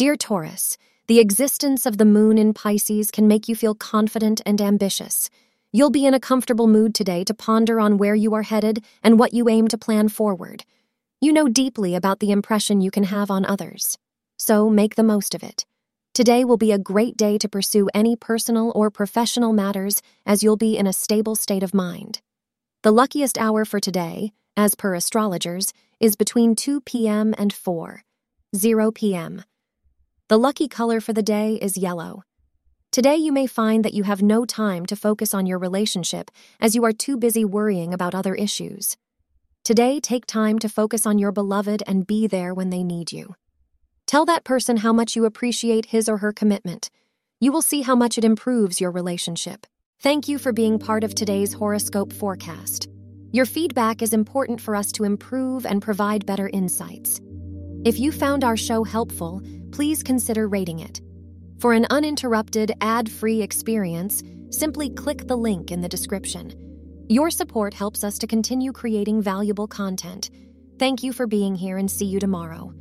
Dear Taurus, the existence of the moon in Pisces can make you feel confident and ambitious. You'll be in a comfortable mood today to ponder on where you are headed and what you aim to plan forward. You know deeply about the impression you can have on others. So make the most of it. Today will be a great day to pursue any personal or professional matters as you'll be in a stable state of mind. The luckiest hour for today, as per astrologers, is between 2 p.m. and 4, 0 p.m. The lucky color for the day is yellow. Today you may find that you have no time to focus on your relationship as you are too busy worrying about other issues. Today, take time to focus on your beloved and be there when they need you. Tell that person how much you appreciate his or her commitment. You will see how much it improves your relationship. Thank you for being part of today's horoscope forecast. Your feedback is important for us to improve and provide better insights. If you found our show helpful, please consider rating it. For an uninterrupted, ad free experience, simply click the link in the description. Your support helps us to continue creating valuable content. Thank you for being here and see you tomorrow.